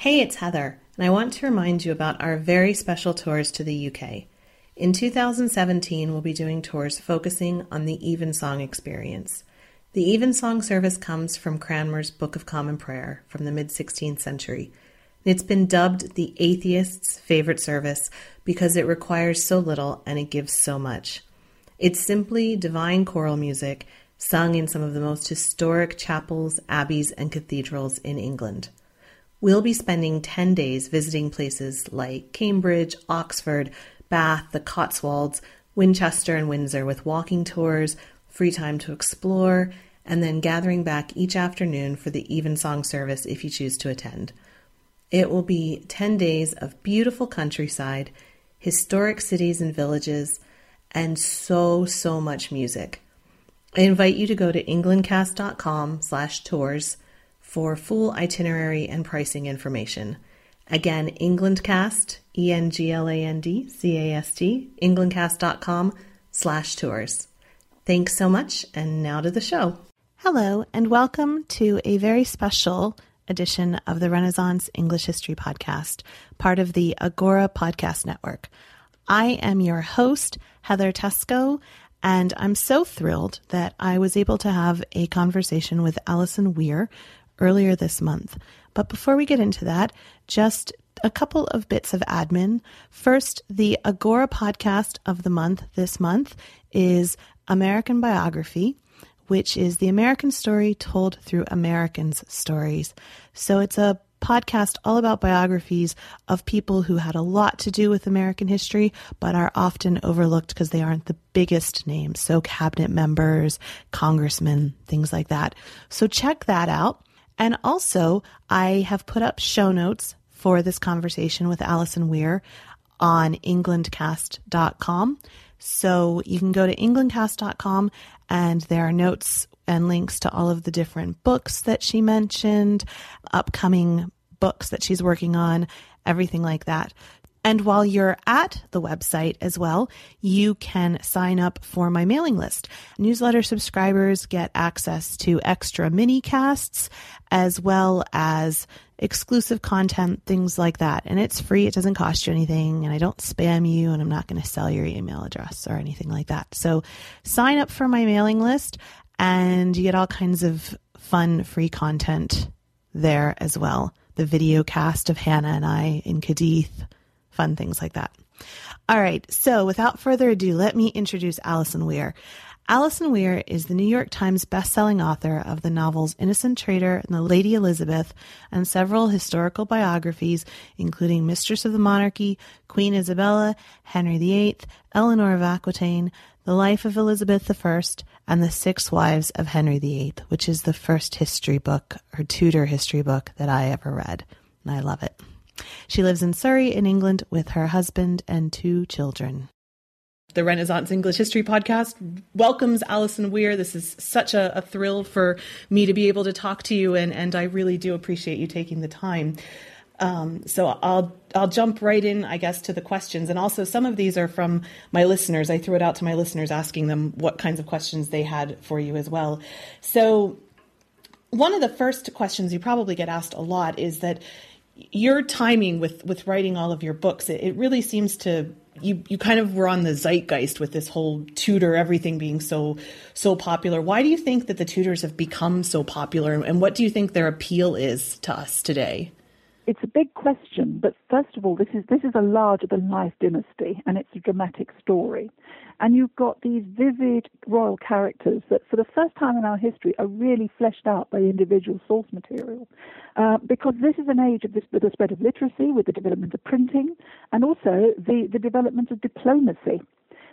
Hey, it's Heather, and I want to remind you about our very special tours to the UK. In 2017, we'll be doing tours focusing on the Evensong experience. The Evensong service comes from Cranmer's Book of Common Prayer from the mid 16th century. It's been dubbed the atheist's favorite service because it requires so little and it gives so much. It's simply divine choral music sung in some of the most historic chapels, abbeys, and cathedrals in England. We'll be spending 10 days visiting places like Cambridge, Oxford, Bath, the Cotswolds, Winchester, and Windsor with walking tours, free time to explore, and then gathering back each afternoon for the evensong service if you choose to attend. It will be 10 days of beautiful countryside, historic cities and villages, and so, so much music. I invite you to go to englandcast.com slash tours for full itinerary and pricing information. Again, Englandcast, E-N-G-L-A-N-D-C-A-S-T, englandcast.com slash tours. Thanks so much, and now to the show. Hello, and welcome to a very special edition of the Renaissance English History Podcast, part of the Agora Podcast Network. I am your host, Heather Teysko, and I'm so thrilled that I was able to have a conversation with Alison Weir earlier this month. But before we get into that, just a couple of bits of admin. First, the Agora podcast of the month this month is American Biography, which is the American story told through Americans' stories. So it's a podcast all about biographies of people who had a lot to do with American history, but are often overlooked because they aren't the biggest names. So cabinet members, congressmen, things like that. So check that out. And also, I have put up show notes for this conversation with Alison Weir on englandcast.com. So you can go to englandcast.com and there are notes and links to all of the different books that she mentioned, upcoming books that she's working on, everything like that. And while you're at the website as well, you can sign up for my mailing list. Newsletter subscribers get access to extra mini casts as well as exclusive content, things like that. And it's free, it doesn't cost you anything, and I don't spam you, and I'm not going to sell your email address or anything like that. So sign up for my mailing list, and you get all kinds of fun free content there as well. The video cast of Hannah and I in Cadiz fun things like that. All right, so without further ado, let me introduce Alison Weir. Alison Weir is the New York Times bestselling author of the novels Innocent Traitor and The Lady Elizabeth and several historical biographies, including Mistress of the Monarchy, Queen Isabella, Henry VIII, Eleanor of Aquitaine, The Life of Elizabeth I, and The Six Wives of Henry VIII, which is the first history book or Tudor history book that I ever read. And I love it. She lives in Surrey, in England, with her husband and two children. The Renaissance English History Podcast welcomes Alison Weir. This is such a, a, thrill for me to be able to talk to you, and, and I really do appreciate you taking the time. Um, so I'll I'll jump right in, I guess, to the questions, and also some of these are from my listeners. I threw it out to my listeners, asking them what kinds of questions they had for you as well. So one of the first questions you probably get asked a lot is that your timing with with writing all of your books it, it, really seems to you you kind of were on the zeitgeist with this whole Tudor everything being so so popular. Why do you think that the Tudors have become so popular, and what do you think their appeal is to us today? It's a big question, but first of all, this is this is a larger than life dynasty, and it's a dramatic story. And you've got these vivid royal characters that, for the first time in our history, are really fleshed out by individual source material. Uh, because this is an age of this, with the spread of literacy, with the development of printing, and also the, the development of diplomacy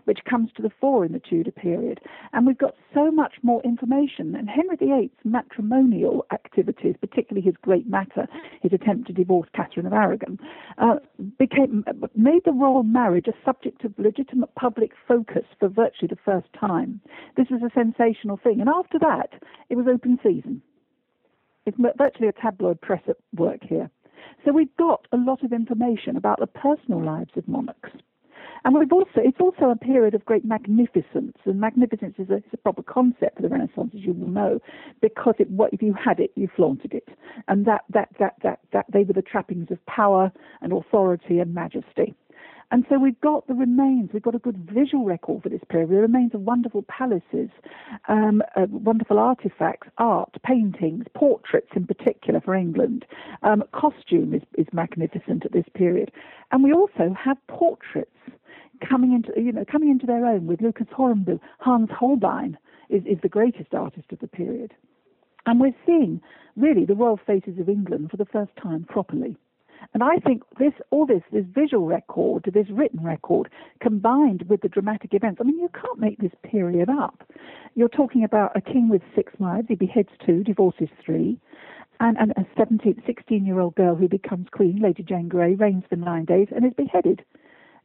which comes to the fore in the Tudor period. And we've got so much more information. And Henry VIII's matrimonial activities, particularly his great matter, his attempt to divorce Catherine of Aragon, uh, became made the royal marriage a subject of legitimate public focus for virtually the first time. This was a sensational thing. And after that, it was open season. It's virtually a tabloid press at work here. So we've got a lot of information about the personal lives of monarchs. And we've also, it's also a period of great magnificence, and magnificence is a, a proper concept for the Renaissance, as you will know, because it, what, if you had it, you flaunted it, and that, that, that, that, that they were the trappings of power and authority and majesty. And so we've got the remains, we've got a good visual record for this period, the remains of wonderful palaces, um, uh, wonderful artifacts, art, paintings, portraits in particular for England. Um, costume is, is magnificent at this period. And we also have portraits coming into you know coming into their own with Lucas Horenbout, Hans Holbein is, is the greatest artist of the period, and we're seeing really the royal faces of England for the first time properly. And I think this, all this, this visual record, this written record, combined with the dramatic events, I mean, you can't make this period up. You're talking about a king with six wives, he beheads two, divorces three, and, and a 17, 16 year old girl who becomes queen, Lady Jane Grey, reigns for nine days and is beheaded.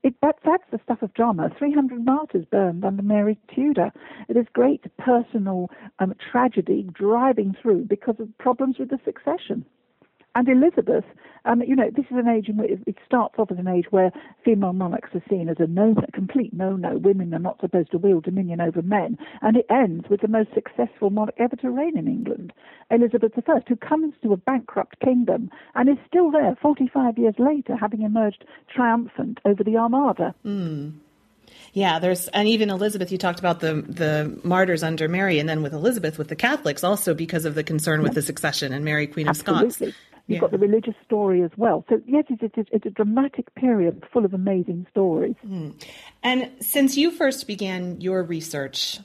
It, that, that's the stuff of drama. 300 martyrs burned under Mary Tudor. It is great personal um, tragedy driving through because of problems with the succession. And Elizabeth, um, you know, this is an age in which it starts off as an age where female monarchs are seen as a no, a complete no-no. Women are not supposed to wield dominion over men, and it ends with the most successful monarch ever to reign in England, Elizabeth I, who comes to a bankrupt kingdom and is still there 45 years later, having emerged triumphant over the Armada. Mm. Yeah, there's and even Elizabeth. You talked about the the martyrs under Mary, and then with Elizabeth, with the Catholics, also because of the concern with the succession and Mary, Queen of Absolutely. Scots. You've yeah. got the religious story as well. So yes, it's, it's, it's, a dramatic period full of amazing stories. Mm. And since you first began your research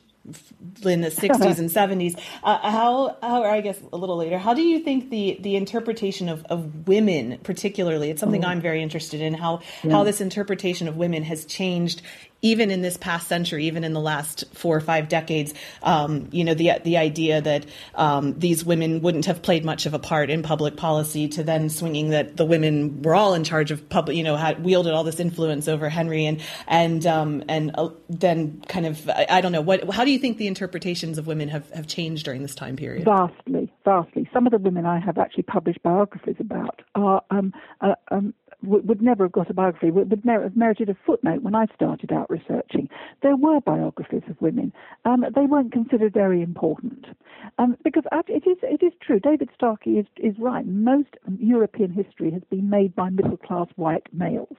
in the 60s and 70s. Uh, how, how, or I guess a little later, how do you think the, the interpretation of, of women, particularly, it's something oh. I'm very interested in, how, yeah. how this interpretation of women has changed even in this past century, even in the last four or five decades, um, you know, the the idea that um, these women wouldn't have played much of a part in public policy, to then swinging that the women were all in charge of public, you know, had wielded all this influence over Henry, and and um, and uh, then kind of, I, I, don't know, what, how do you think the interpretations of women have, have changed during this time period? Vastly, vastly. Some of the women I have actually published biographies about are um, uh, um, would never have got a biography, would have merited a footnote when I started out researching. There were biographies of women. Um, they weren't considered very important. Um, because it is, it is true, David Starkey is, is right. Most European history has been made by middle class white males.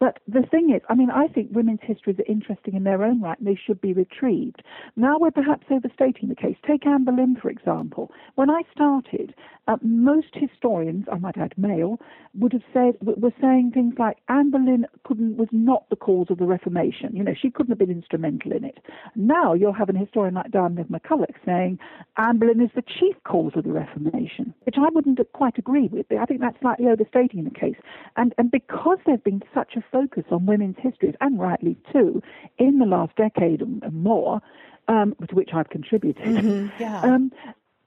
But the thing is, I mean, I think women's histories are interesting in their own right and they should be retrieved. Now we're perhaps overstating the case. Take Anne Boleyn, for example. When I started, uh, most historians, I might add male, would have said, were saying things like Anne Boleyn couldn't, was not the cause of the Reformation. You know, she couldn't have been instrumental in it. Now you'll have an historian like Diarmaid MacCulloch saying Anne Boleyn is the chief cause of the Reformation, which I wouldn't quite agree with. I think that's slightly overstating the case. And, and because there's been such a focus on women's histories, and rightly too, in the last decade and more, um, to which I've contributed. Mm-hmm, yeah. um,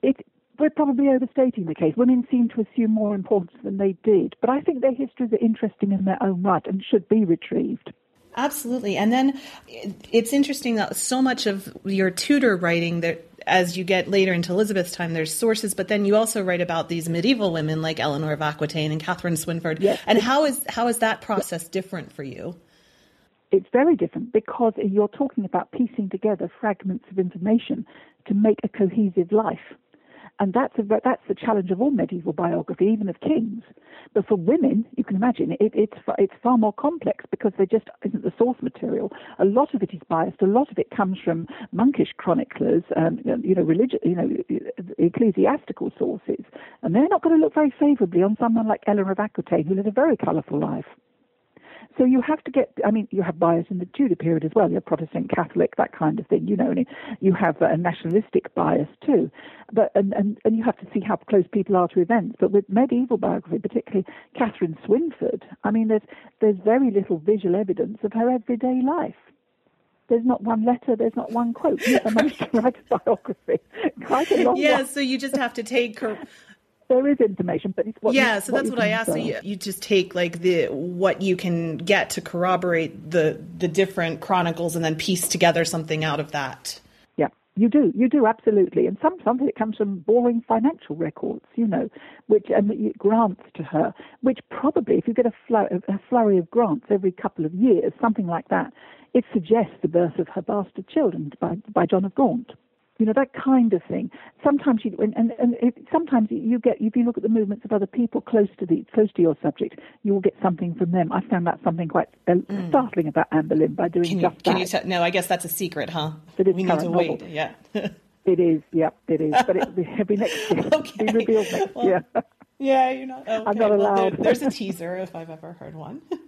it, we're probably overstating the case. Women seem to assume more importance than they did, but I think their histories are interesting in their own right and should be retrieved. Absolutely. And then it's interesting that so much of your Tudor writing that as you get later into Elizabeth's time, there's sources, but then you also write about these medieval women like Eleanor of Aquitaine and Catherine Swynford. Yes. And how is how is that process different for you? It's very different because you're talking about piecing together fragments of information to make a cohesive life. And that's, a, that's the challenge of all medieval biography, even of kings. But for women, you can imagine, it, it's, it's far more complex because there just isn't the source material. A lot of it is biased. A lot of it comes from monkish chroniclers, um, you know, religious, you know, ecclesiastical sources. And they're not going to look very favourably on someone like Eleanor of Aquitaine, who led a very colourful life. So you have to get, I mean, you have bias in the Tudor period as well. You're Protestant, Catholic, that kind of thing, you know, and you have a nationalistic bias too. But, and, and, and you have to see how close people are to events. But with medieval biography, particularly Catherine Swynford, I mean, there's, there's very little visual evidence of her everyday life there's not one letter, there's not one quote. You managed to write a biography, quite a long Yeah, one. so you just have to take her there is information, but it's what yeah. You, so what that's what I asked. So you, you just take like the what you can get to corroborate the the different chronicles, and then piece together something out of that. Yeah, you do, you do absolutely. And some some of it comes from boring financial records, you know, which and grants to her, which probably if you get a, flur- a flurry of grants every couple of years, something like that, it suggests the birth of her bastard children by by John of Gaunt you know that kind of thing. Sometimes you and and, and it, sometimes you get if you look at the movements of other people close to the close to your subject, you will get something from them. I found that something quite mm. startling about Anne Boleyn by doing can just you, that. You t- no, I guess that's a secret, huh? That we need to novel. wait. Yeah. it is. Yep. It is. But it, will be next year. okay. Be revealed next well, year. yeah, you're not. Okay. I'm not allowed. Well, there, there's a teaser if I've ever heard one.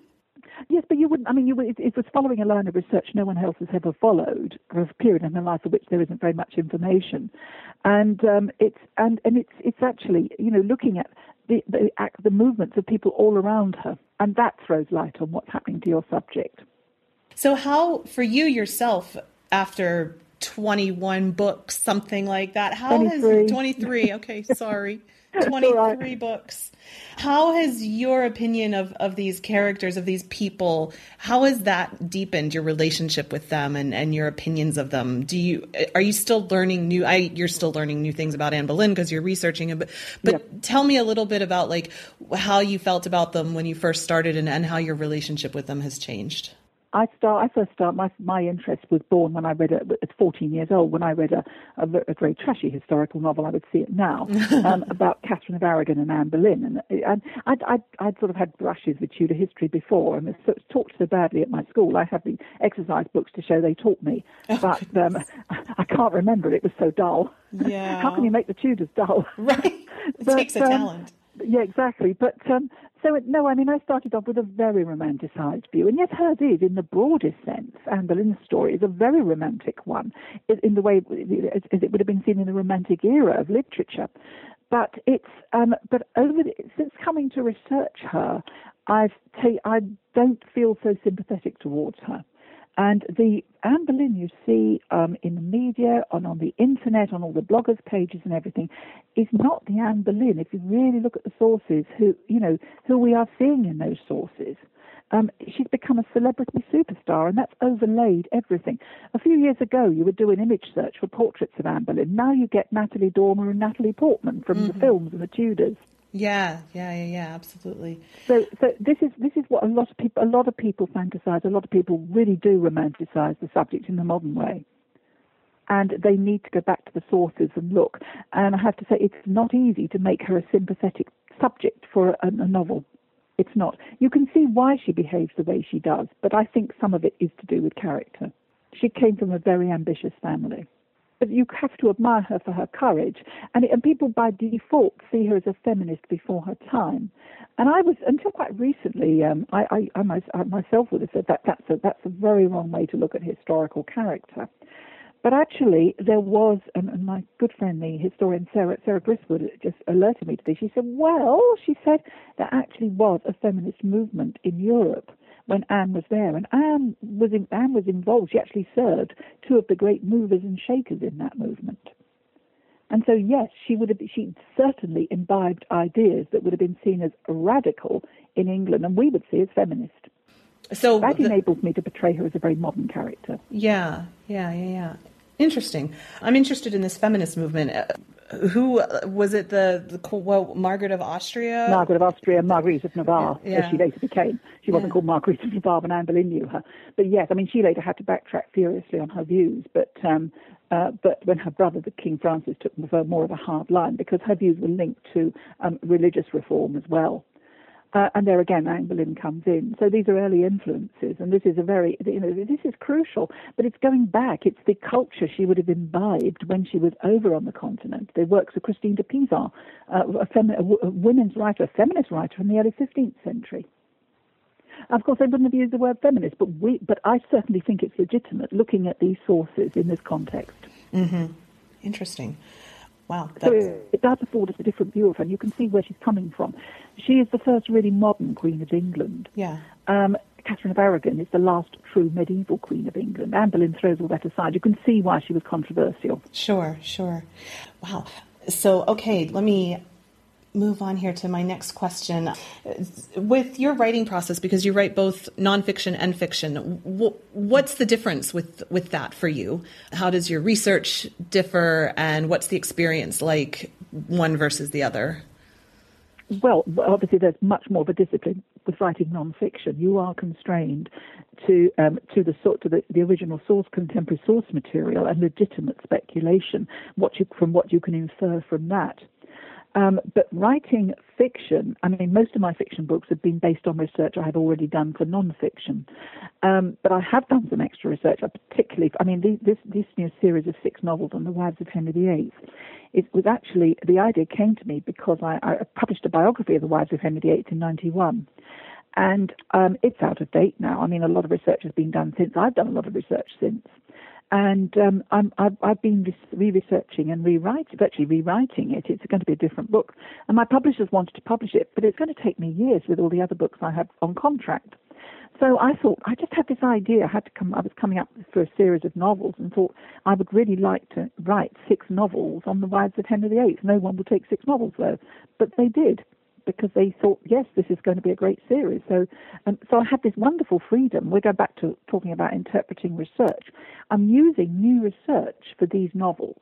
Yes, but you wouldn't. I mean, you, it, it, was following a line of research no one else has ever followed for a period in her life for which there isn't very much information, and um, it's and and it's it's actually you know looking at the the, act, the movements of people all around her, and that throws light on what's happening to your subject. So, how for you yourself after 21 books, something like that? How 23. has 23? Okay, sorry. 23 right. books. How has your opinion of, of these characters, of these people, how has that deepened your relationship with them and, and your opinions of them? Do you are you still learning new I you're still learning new things about Anne Boleyn because you're researching it, but but yep. tell me a little bit about like how you felt about them when you first started and, and how your relationship with them has changed. I start. I first start. My my interest was born when I read a, at 14 years old. When I read a, a, a very trashy historical novel, I would see it now um, about Catherine of Aragon and Anne Boleyn, and and I'd, I'd, I'd sort of had brushes with Tudor history before, and it's taught so badly at my school. I have the exercise books to show they taught me, oh, but um, I can't remember it. It was so dull. Yeah. How can you make the Tudors dull? Right. It but, takes a um, talent. Yeah, exactly. But um, so, no, I mean, I started off with a very romanticised view, and yes, hers is, in the broadest sense. Anne Boleyn's story is a very romantic one, in the way as it would have been seen in the romantic era of literature. But it's, um, but over the, since coming to research her, I've ta- I don't feel so sympathetic towards her. And the Anne Boleyn you see um, in the media, and on the internet, on all the bloggers' pages and everything, is not the Anne Boleyn. If you really look at the sources, who you know who we are seeing in those sources, um, she's become a celebrity superstar, and that's overlaid everything. A few years ago, you would do an image search for portraits of Anne Boleyn. Now you get Natalie Dormer and Natalie Portman from mm-hmm. the films and the Tudors. Yeah, yeah, yeah, yeah, absolutely. So, so this is this is what a lot of people a lot of people fantasize. A lot of people really do romanticize the subject in the modern way, and they need to go back to the sources and look. And I have to say, it's not easy to make her a sympathetic subject for a, a novel. It's not. You can see why she behaves the way she does, but I think some of it is to do with character. She came from a very ambitious family you have to admire her for her courage. And, and people by default see her as a feminist before her time. And I was, until quite recently, um, I, I, I, myself would have said that that's a, that's a very wrong way to look at historical character. But actually, there was, and, and my good friend, the historian Sarah, Sarah Gristwood, just alerted me to this. She said, well, she said, there actually was a feminist movement in Europe when Anne was there. And Anne was in, Anne was involved. She actually served two of the great movers and shakers in that movement. And so, yes, she would have. She certainly imbibed ideas that would have been seen as radical in England, and we would see as feminist. So that the, enables me to portray her as a very modern character. Yeah, yeah, yeah, yeah. Interesting. I'm interested in this feminist movement. Who was it? The, the well, Margaret of Austria. Margaret of Austria, Marguerite of Navarre, yeah. as she later became. She wasn't Yeah. called Marguerite of Navarre when Anne Boleyn knew her. But yes, I mean, she later had to backtrack furiously on her views. But um, uh, but when her brother, the King Francis, took more of a hard line because her views were linked to um, religious reform as well. Uh, and there again, Boleyn comes in. So these are early influences, and this is a very, you know, this is crucial. But it's going back. It's the culture she would have imbibed when she was over on the continent. The works of Christine de Pizan, uh, a, a women's writer, a feminist writer from the early 15th century. Of course, they wouldn't have used the word feminist, but we, but I certainly think it's legitimate looking at these sources in this context. Interesting. Wow. So That's, it, it does afford us a different view of her, and you can see where she's coming from. She is the first really modern Queen of England. yeah. Um, Catherine of Aragon is the last true medieval Queen of England. Anne Boleyn throws all that aside. You can see why she was controversial. Sure, sure. Wow. So, okay, let me move on here to my next question. With your writing process, because you write both nonfiction and fiction, what's the difference with, with that for you? How does your research differ, and what's the experience like, one versus the other? Well, obviously, there's much more of a discipline with writing non-fiction. You are constrained to um, to the sort to the, the original source, contemporary source material, and legitimate speculation. What you from what you can infer from that. Um, but writing fiction, I mean, most of my fiction books have been based on research I had already done for non-fiction. Um, but I have done some extra research, I particularly, I mean, this, this new series of six novels on the wives of Henry VIII, it was actually, the idea came to me because I, I published a biography of the wives of Henry VIII in 91. And um, it's out of date now. I mean, a lot of research has been done since. I've done a lot of research since. And um, I've, I've been re researching and rewriting, virtually rewriting it. It's going to be a different book. And my publishers wanted to publish it, but it's going to take me years with all the other books I have on contract. So I thought, I just had this idea. I had to come, I was coming up for a series of novels and thought I would really like to write six novels on the wives of Henry VIII. No one will take six novels though, but they did because they thought, yes, this is going to be a great series. So, um, so I had this wonderful freedom. We go back to talking about interpreting research. I'm using new research for these novels,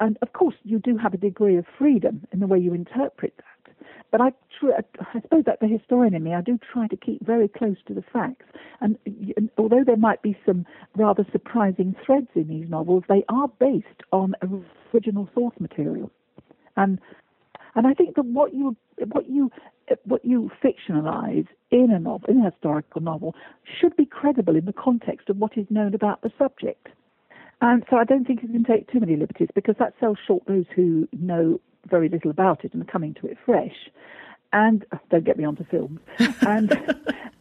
and of course, you do have a degree of freedom in the way you interpret that. But I, I suppose that the historian in me, I do try to keep very close to the facts. And, and although there might be some rather surprising threads in these novels, they are based on original source material. And and I think that what you what you what you fictionalize in a novel, in a historical novel, should be credible in the context of what is known about the subject. And so I don't think you can take too many liberties because that sells short those who know very little about it and are coming to it fresh. And don't get me onto films. And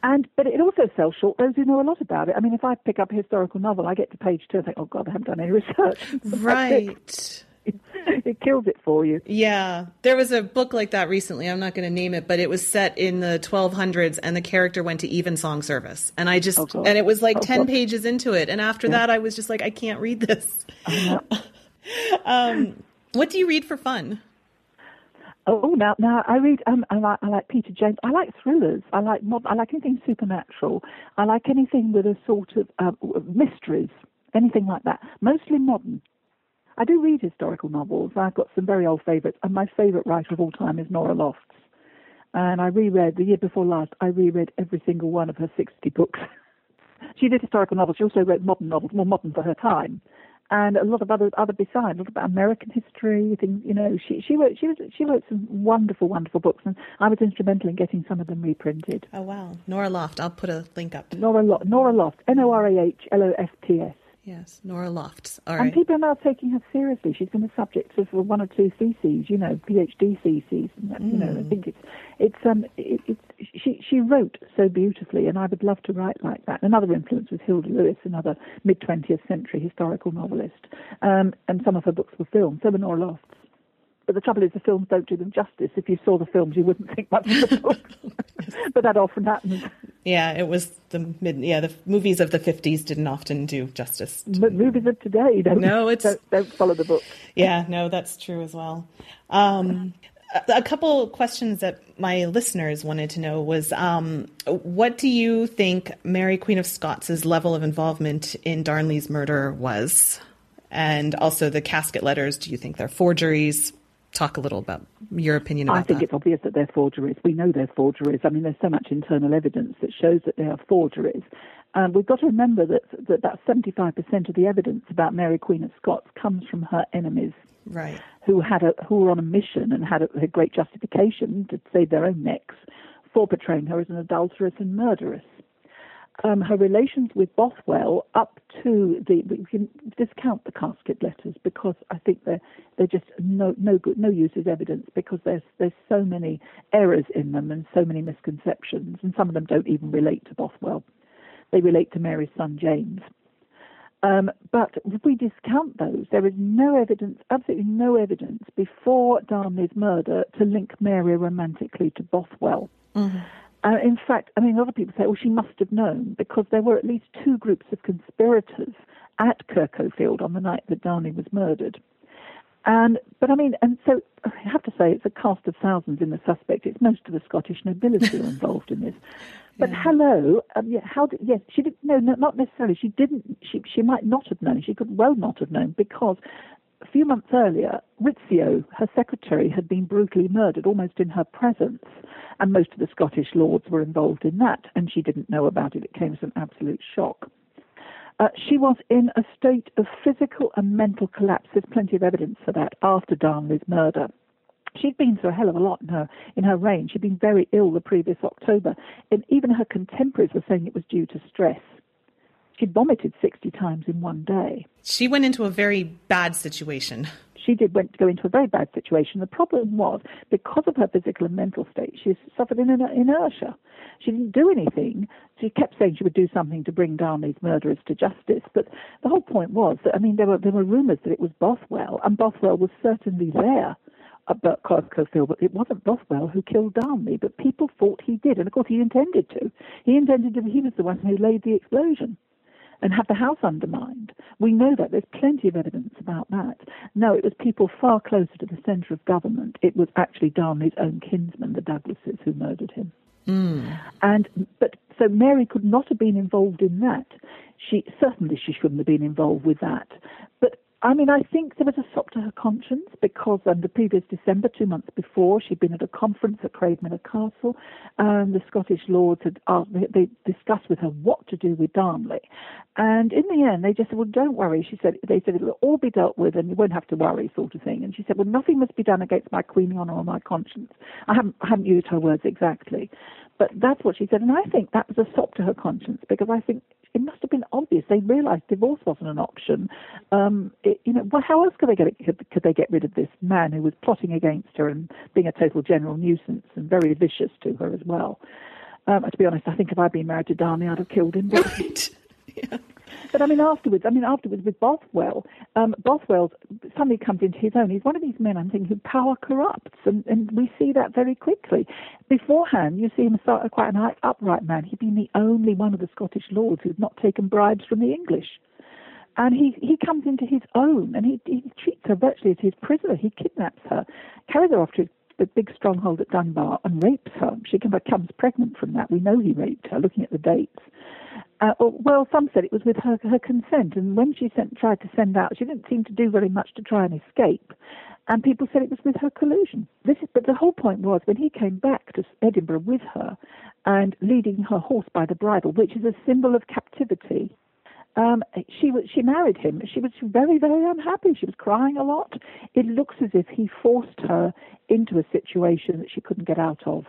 and but it also sells short those who know a lot about it. I mean, if I pick up a historical novel, I get to page two and think, oh God, I haven't done any research. Right. it kills it for you. Yeah, there was a book like that recently. I'm not going to name it, but it was set in the 1200s, and the character went to evensong service, and I just Oh, and it was like Oh, 10 God. pages into it, and after that, I was just like, I can't read this. um, what do you read for fun? Oh, now, now I read. Um, I like. I like Peter James. I like thrillers. I like. Mod, I like anything supernatural. I like anything with a sort of uh, mysteries. Anything like that. Mostly modern. I do read historical novels. I've got some very old favourites, and my favourite writer of all time is Norah Lofts. And I reread the year before last. I reread every single one of her sixty books. she did historical novels. She also wrote modern novels, more modern for her time and a lot of other other besides, a lot about American history, things. You know, she she wrote she was she wrote some wonderful wonderful books, and I was instrumental in getting some of them reprinted. Oh wow, Norah Loft. I'll put a link up. Norah Lo- Norah Loft, N O R A H L O F T S. Yes, Norah Lofts. All And people are now taking her seriously. She's been the subject of one or two theses, you know, PhD theses. And that, You know, I think it's it's um it, it, she she wrote so beautifully, and I would love to write like that. Another influence was Hilda Lewis, another mid twentieth century historical novelist, um, and some of her books were filmed. So were Norah Lofts. But the trouble is, the films don't do them justice. If you saw the films, you wouldn't think much of the books. but that often happens. Yeah, it was the mid. Yeah, the movies of the 50s didn't often do justice. to- But movies of today don't, No, it's- don't, don't follow the book. Yeah, no, that's true as well. Um, a, a couple questions that my listeners wanted to know was um, what do you think Mary Queen of Scots' level of involvement in Darnley's murder was? And also the casket letters, do you think they're forgeries? Talk a little about your opinion about I think that. it's obvious that they're forgeries. We know they're forgeries. I mean, there's so much internal evidence that shows that they are forgeries. And we've got to remember that, that about 75% of the evidence about Mary Queen of Scots comes from her enemies. Right. Who had a, who were on a mission and had a, a great justification to save their own necks for portraying her as an adulteress and murderess um, her relations with Bothwell up to the we can discount the casket letters because I think they're they're just no no good no use as evidence because there's there's so many errors in them and so many misconceptions and some of them don't even relate to Bothwell. They relate to Mary's son James. Um, but if we discount those, there is no evidence, absolutely no evidence before Darnley's murder to link Mary romantically to Bothwell. Mm-hmm. Uh, in fact, I mean, other people say, well, she must have known because there were at least two groups of conspirators at Kirk o' Field on the night that Darnley was murdered. And, but I mean, and so I have to say, it's a cast of thousands in the suspect. It's most of the Scottish nobility are involved in this. But yeah. hello, um, yeah, how did, yes, she didn't, no, no, not necessarily. She didn't, she, she might not have known. She could well not have known because a few months earlier, Rizzio, her secretary, had been brutally murdered almost in her presence, and most of the Scottish lords were involved in that, and she didn't know about it. It came as an absolute shock. Uh, she was in a state of physical and mental collapse. There's plenty of evidence for that after Darnley's murder. She'd been through a hell of a lot in her in her reign. She'd been very ill the previous October, and even her contemporaries were saying it was due to stress. She vomited 60 times in one day. She went into a very bad situation. She did went to go into a very bad situation. The problem was because of her physical and mental state, she suffered in inertia. She didn't do anything. She kept saying she would do something to bring down these murderers to justice. But the whole point was that I mean there were there were rumours that it was Bothwell, and Bothwell was certainly there at about Kirk o' Field, but it wasn't Bothwell who killed Darnley, but people thought he did, and of course he intended to. He intended to. He was the one who laid the explosion and have the house undermined. We know that. There's plenty of evidence about that. No, it was people far closer to the centre of government. It was actually Darnley's own kinsmen, the Douglases, who murdered him. Mm. And but so Mary could not have been involved in that. She certainly she shouldn't have been involved with that. But I mean, I think there was a sop to her conscience because um, the previous December, two months before, she'd been at a conference at Craigmillar Castle, and the Scottish Lords had asked, they discussed with her what to do with Darnley, and in the end, they just said, "Well, don't worry." She said, "They said it'll all be dealt with, and you won't have to worry," sort of thing. And she said, "Well, nothing must be done against my queenly honour or my conscience." I haven't, I haven't used her words exactly, but that's what she said, and I think that was a sop to her conscience because I think it must have been obvious. They realised divorce wasn't an option. Um, it, you know, well, how else could they get it, could, could they get rid of this man who was plotting against her and being a total general nuisance and very vicious to her as well? Um, to be honest, I think if I'd been married to Darnley, I'd have killed him. Right. yeah. But I mean, afterwards, I mean, afterwards with Bothwell, um, Bothwell suddenly comes into his own. He's one of these men, I'm thinking, who power corrupts, and, and we see that very quickly. Beforehand, you see him as quite an upright man. He'd been the only one of the Scottish lords who'd not taken bribes from the English. And he, he comes into his own, and he, he treats her virtually as his prisoner. He kidnaps her, carries her off to the big stronghold at Dunbar, and rapes her. She becomes pregnant from that. We know he raped her, looking at the dates. Uh, well, some said it was with her, her consent, and when she sent, tried to send out, she didn't seem to do very much to try and escape. And people said it was with her collusion. This is, but the whole point was when he came back to Edinburgh with her and leading her horse by the bridle, which is a symbol of captivity. Um, she she married him. She was very, very unhappy. She was crying a lot. It looks as if he forced her into a situation that she couldn't get out of.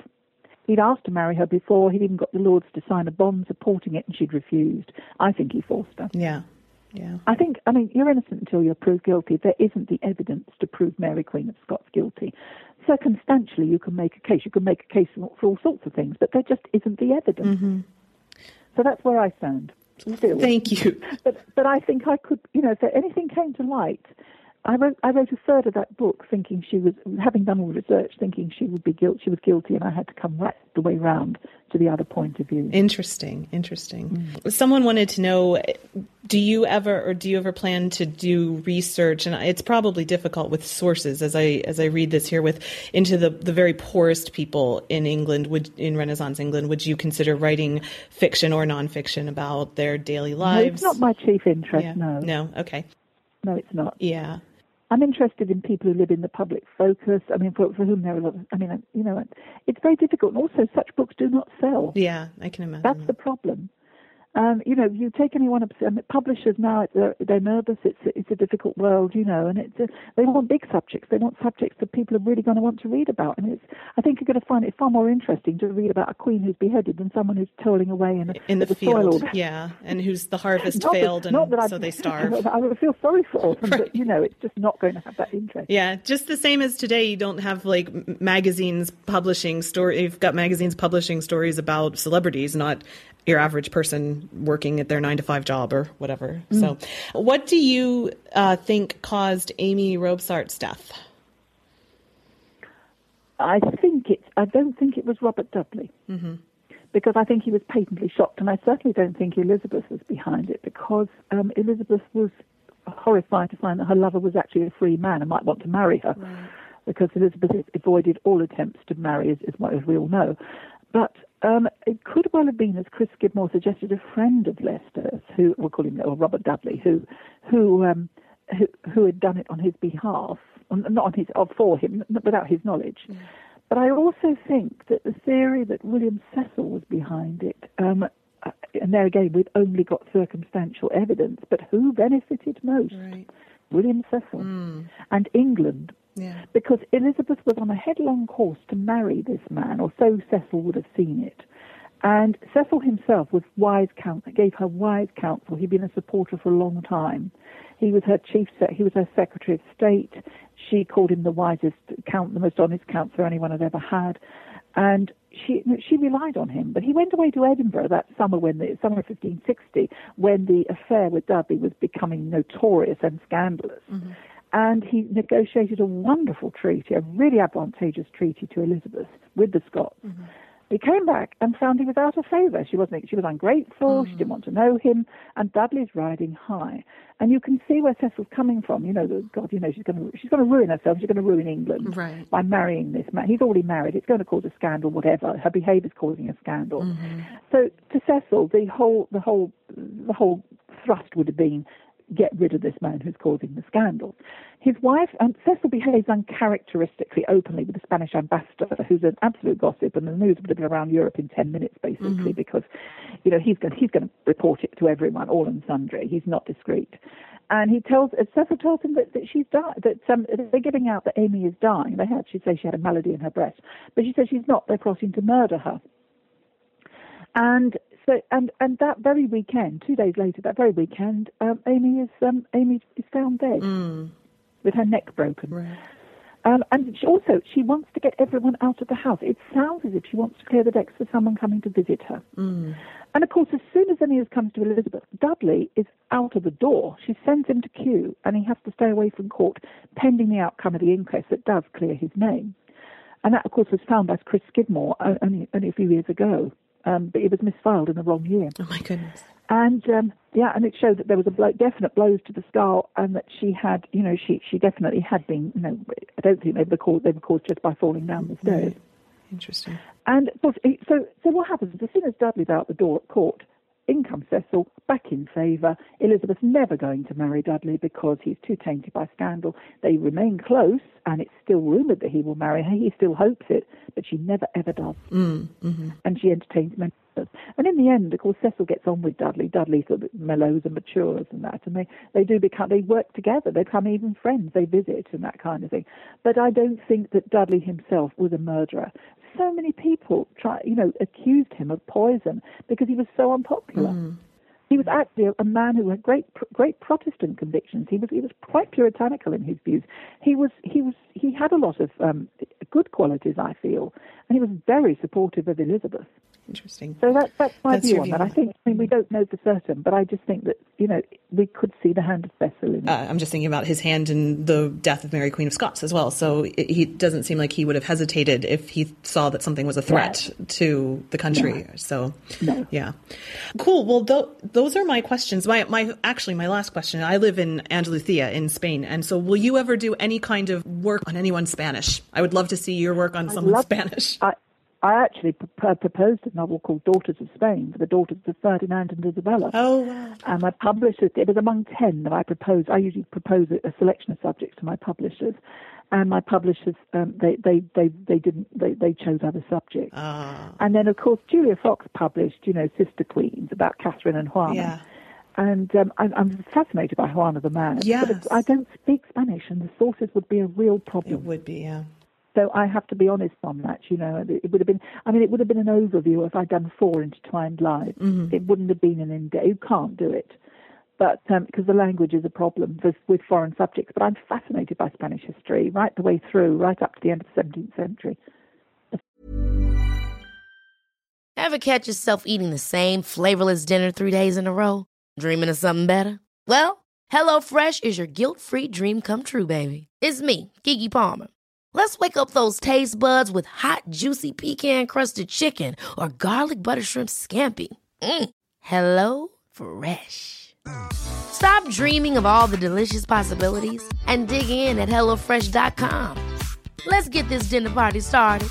He'd asked to marry her before. He'd even got the Lords to sign a bond supporting it, and she'd refused. I think he forced her. Yeah. Yeah. I think, I mean, you're innocent until you're proved guilty. There isn't the evidence to prove Mary Queen of Scots guilty. Circumstantially, you can make a case. You can make a case for all sorts of things, but there just isn't the evidence. Mm-hmm. So that's where I stand. Thank you. But but I think I could, you know, if anything came to light, I wrote I wrote a third of that book thinking she was having done all the research, thinking she would be guilt she was guilty, and I had to come right the way round to the other point of view. Interesting, interesting. Mm. Someone wanted to know: Do you ever, or do you ever plan to do research? And it's probably difficult with sources, as I as I read this here, with into the the very poorest people in England. Would in Renaissance England, would you consider writing fiction or nonfiction about their daily lives? No, it's not my chief interest. Yeah. No, no. Okay. No, it's not. Yeah. I'm interested in people who live in the public focus. I mean, for, for whom there are a lot of, I mean, you know, it's very difficult. And also, such books do not sell. Yeah, I can imagine. That's the problem. Um, you know, you take anyone, publishers now, they're, they're nervous. It's a, it's a difficult world, you know, and it's a, they want big subjects. They want subjects that people are really going to want to read about. And it's, I think you're going to find it far more interesting to read about a queen who's beheaded than someone who's toiling away in, a, in the, the field. Soil. Yeah, and whose the harvest failed, that, and so they starve. I would feel sorry for them, right. but you know, it's just not going to have that interest. Yeah, just the same as today, you don't have like magazines publishing story. You've got magazines publishing stories about celebrities, not your average person working at their nine to five job or whatever. Mm. So, what do you uh, think caused Amy Robsart's death? I think it's. I don't think it was Robert Dudley. Mm-hmm. Because I think he was patently shocked, and I certainly don't think Elizabeth was behind it. Because um, Elizabeth was horrified to find that her lover was actually a free man and might want to marry her. Right. Because Elizabeth avoided all attempts to marry, as, as we all know. But um, it could well have been, as Chris Skidmore suggested, a friend of Leicester's, who we'll call him or Robert Dudley, who who um, who, who had done it on his behalf, not on his for him, without his knowledge. Mm. But I also think that the theory that William Cecil was behind it, um, and there again we've only got circumstantial evidence, but who benefited most? Right. William Cecil Mm. and England Yeah. because Elizabeth was on a headlong course to marry this man, or so Cecil would have seen it. And Cecil himself was wise counsel, gave her wise counsel. He'd been a supporter for a long time. He was her chief, he was her Secretary of State. She called him the wisest, count, the most honest counsellor anyone had ever had. And she she relied on him. But he went away to Edinburgh that summer when the summer of 1560, when the affair with Dudley was becoming notorious and scandalous mm-hmm. And he negotiated a wonderful treaty, a really advantageous treaty to Elizabeth with the Scots. Mm-hmm. He came back and found he was out of favour. She wasn't. She was ungrateful. Mm-hmm. She didn't want to know him. And Dudley's riding high. And you can see where Cecil's coming from. You know, that God, you know, she's going to she's going to ruin herself. She's going to ruin England Right. by marrying this man. He's already married. It's going to cause a scandal. Whatever. Her behaviour's causing a scandal. Mm-hmm. So to Cecil, the whole the whole the whole thrust would have been get rid of this man who's causing the scandal. His wife, um, Cecil behaves uncharacteristically openly with the Spanish ambassador, who's an absolute gossip, and the news would have been around Europe in 10 minutes, basically, because, you know, he's going, he's going to report it to everyone, all and sundry. He's not discreet. And he tells, uh, Cecil tells him that, that she's died, that um, they're giving out that Amy is dying. They had, she'd say she had a malady in her breast, but she says she's not. They're plotting to murder her. And so, and and that very weekend, two days later, that very weekend, um, Amy is um, Amy is found dead with her neck broken. Right. Um, and she also, she wants to get everyone out of the house. It sounds as if she wants to clear the decks for someone coming to visit her. Mm. And of course, as soon as any news comes to Elizabeth, Dudley is out of the door. She sends him to Kew, and he has to stay away from court pending the outcome of the inquest that does clear his name. And that, of course, was found by Chris Skidmore uh, only, only a few years ago. Um, but it was misfiled in the wrong year. Oh my goodness. And um, yeah, and it showed that there was a blow, definite blows to the skull, and that she had, you know, she she definitely had been, you know, I don't think they were caused they were caused just by falling down the stairs. Interesting. And course, so so what happens as soon as Dudley's out the door at court, in comes Cecil, back in favour. Elizabeth's never going to marry Dudley because he's too tainted by scandal. They remain close, and it's still rumoured that he will marry her. He still hopes it, but she never ever does. Mm, hmm And she entertains many. And in the end, of course, Cecil gets on with Dudley. Dudley sort of mellows and matures and that, and they, they do become they work together. They become even friends. They visit and that kind of thing. But I don't think that Dudley himself was a murderer. So many people try, you know, accused him of poison because he was so unpopular. He was actually a, a man who had great, great Protestant convictions. He was, he was quite puritanical in his views. He was, he was, he had a lot of um, good qualities, I feel, and he was very supportive of Elizabeth. Interesting. So that, that's my That's view on that. I think, I mean, we don't know for certain, but I just think that, you know, we could see the hand of Cecil in. Uh, I'm just thinking about his hand in the death of Mary Queen of Scots as well. So it, he doesn't seem like he would have hesitated if he saw that something was a threat to the country. So No. yeah, cool. Well, th- those are my questions. My my actually my last question. I live in Andalusia in Spain, and so will you ever do any kind of work on anyone's Spanish? I would love to see your work on someone's love- Spanish. I, I actually pr- proposed a novel called Daughters of Spain for the daughters of Ferdinand and Isabella. Oh, wow. And my publishers, it was among 10 that I proposed. I usually propose a, a selection of subjects to my publishers. And my publishers, um, they, they, they, they didn't, they, they chose other subjects. Uh, And then, of course, Julia Fox published, you know, Sister Queens about Catherine and Juana. yeah. And um, I, I'm fascinated by Juana the Mad. Yes. But I don't speak Spanish, and the sources would be a real problem. It would be, yeah. So I have to be honest on that. You know, it would have been. I mean, it would have been an overview if I'd done four intertwined lives. Mm-hmm. It wouldn't have been an in You can't do it, but um, because the language is a problem with, with foreign subjects. But I'm fascinated by Spanish history right the way through, right up to the end of the 17th century. Ever catch yourself eating the same flavorless dinner three days in a row? Dreaming of something better? Well, HelloFresh is your guilt-free dream come true, baby. It's me, Keke Palmer. Let's wake up those taste buds with hot, juicy pecan-crusted chicken or garlic butter shrimp scampi. Mm. Hello Fresh. Stop dreaming of all the delicious possibilities and dig in at HelloFresh.com. Let's get this dinner party started.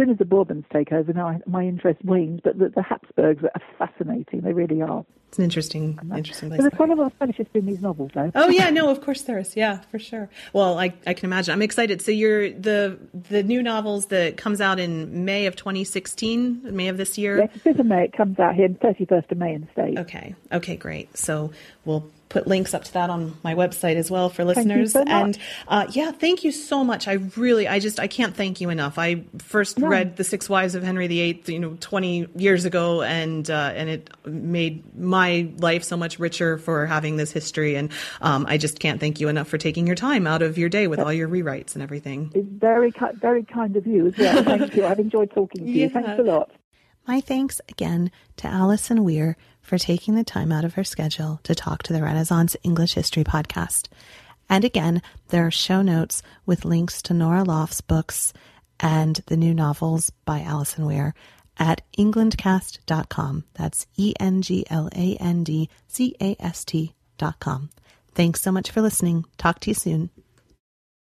As soon as the Bourbons take over, now my interest wanes. But the, the Habsburgs are fascinating. They really are. It's an interesting, interesting place. there's quite a lot of Spanish history in these novels, though. Oh yeah, no, of course there is. Yeah, for sure. Well, I, I can imagine. I'm excited. So you're the the new novels that comes out in May of 2016, May of this year. Yes, the 5th of May. It comes out here, 31st of May in the States. Okay. Okay, great. So we'll put links up to that on my website as well for listeners. so. And uh, yeah, thank you so much. I really, I just, I can't thank you enough. I first read The Six Wives of Henry VIII, you know, 20 years ago, and uh, and it made my life so much richer for having this history. And um, I just can't thank you enough for taking your time out of your day with all your rewrites and everything. It's very, very kind of you as well. Thank you. I've enjoyed talking to you. Yeah. Thanks a lot. My thanks again to Alison Weir for taking the time out of her schedule to talk to the Renaissance English History podcast. And again, there are show notes with links to Norah Lofts' books and the new novels by Alison Weir at englandcast.com. That's E N G L A N D C A S T.com. Thanks so much for listening. Talk to you soon.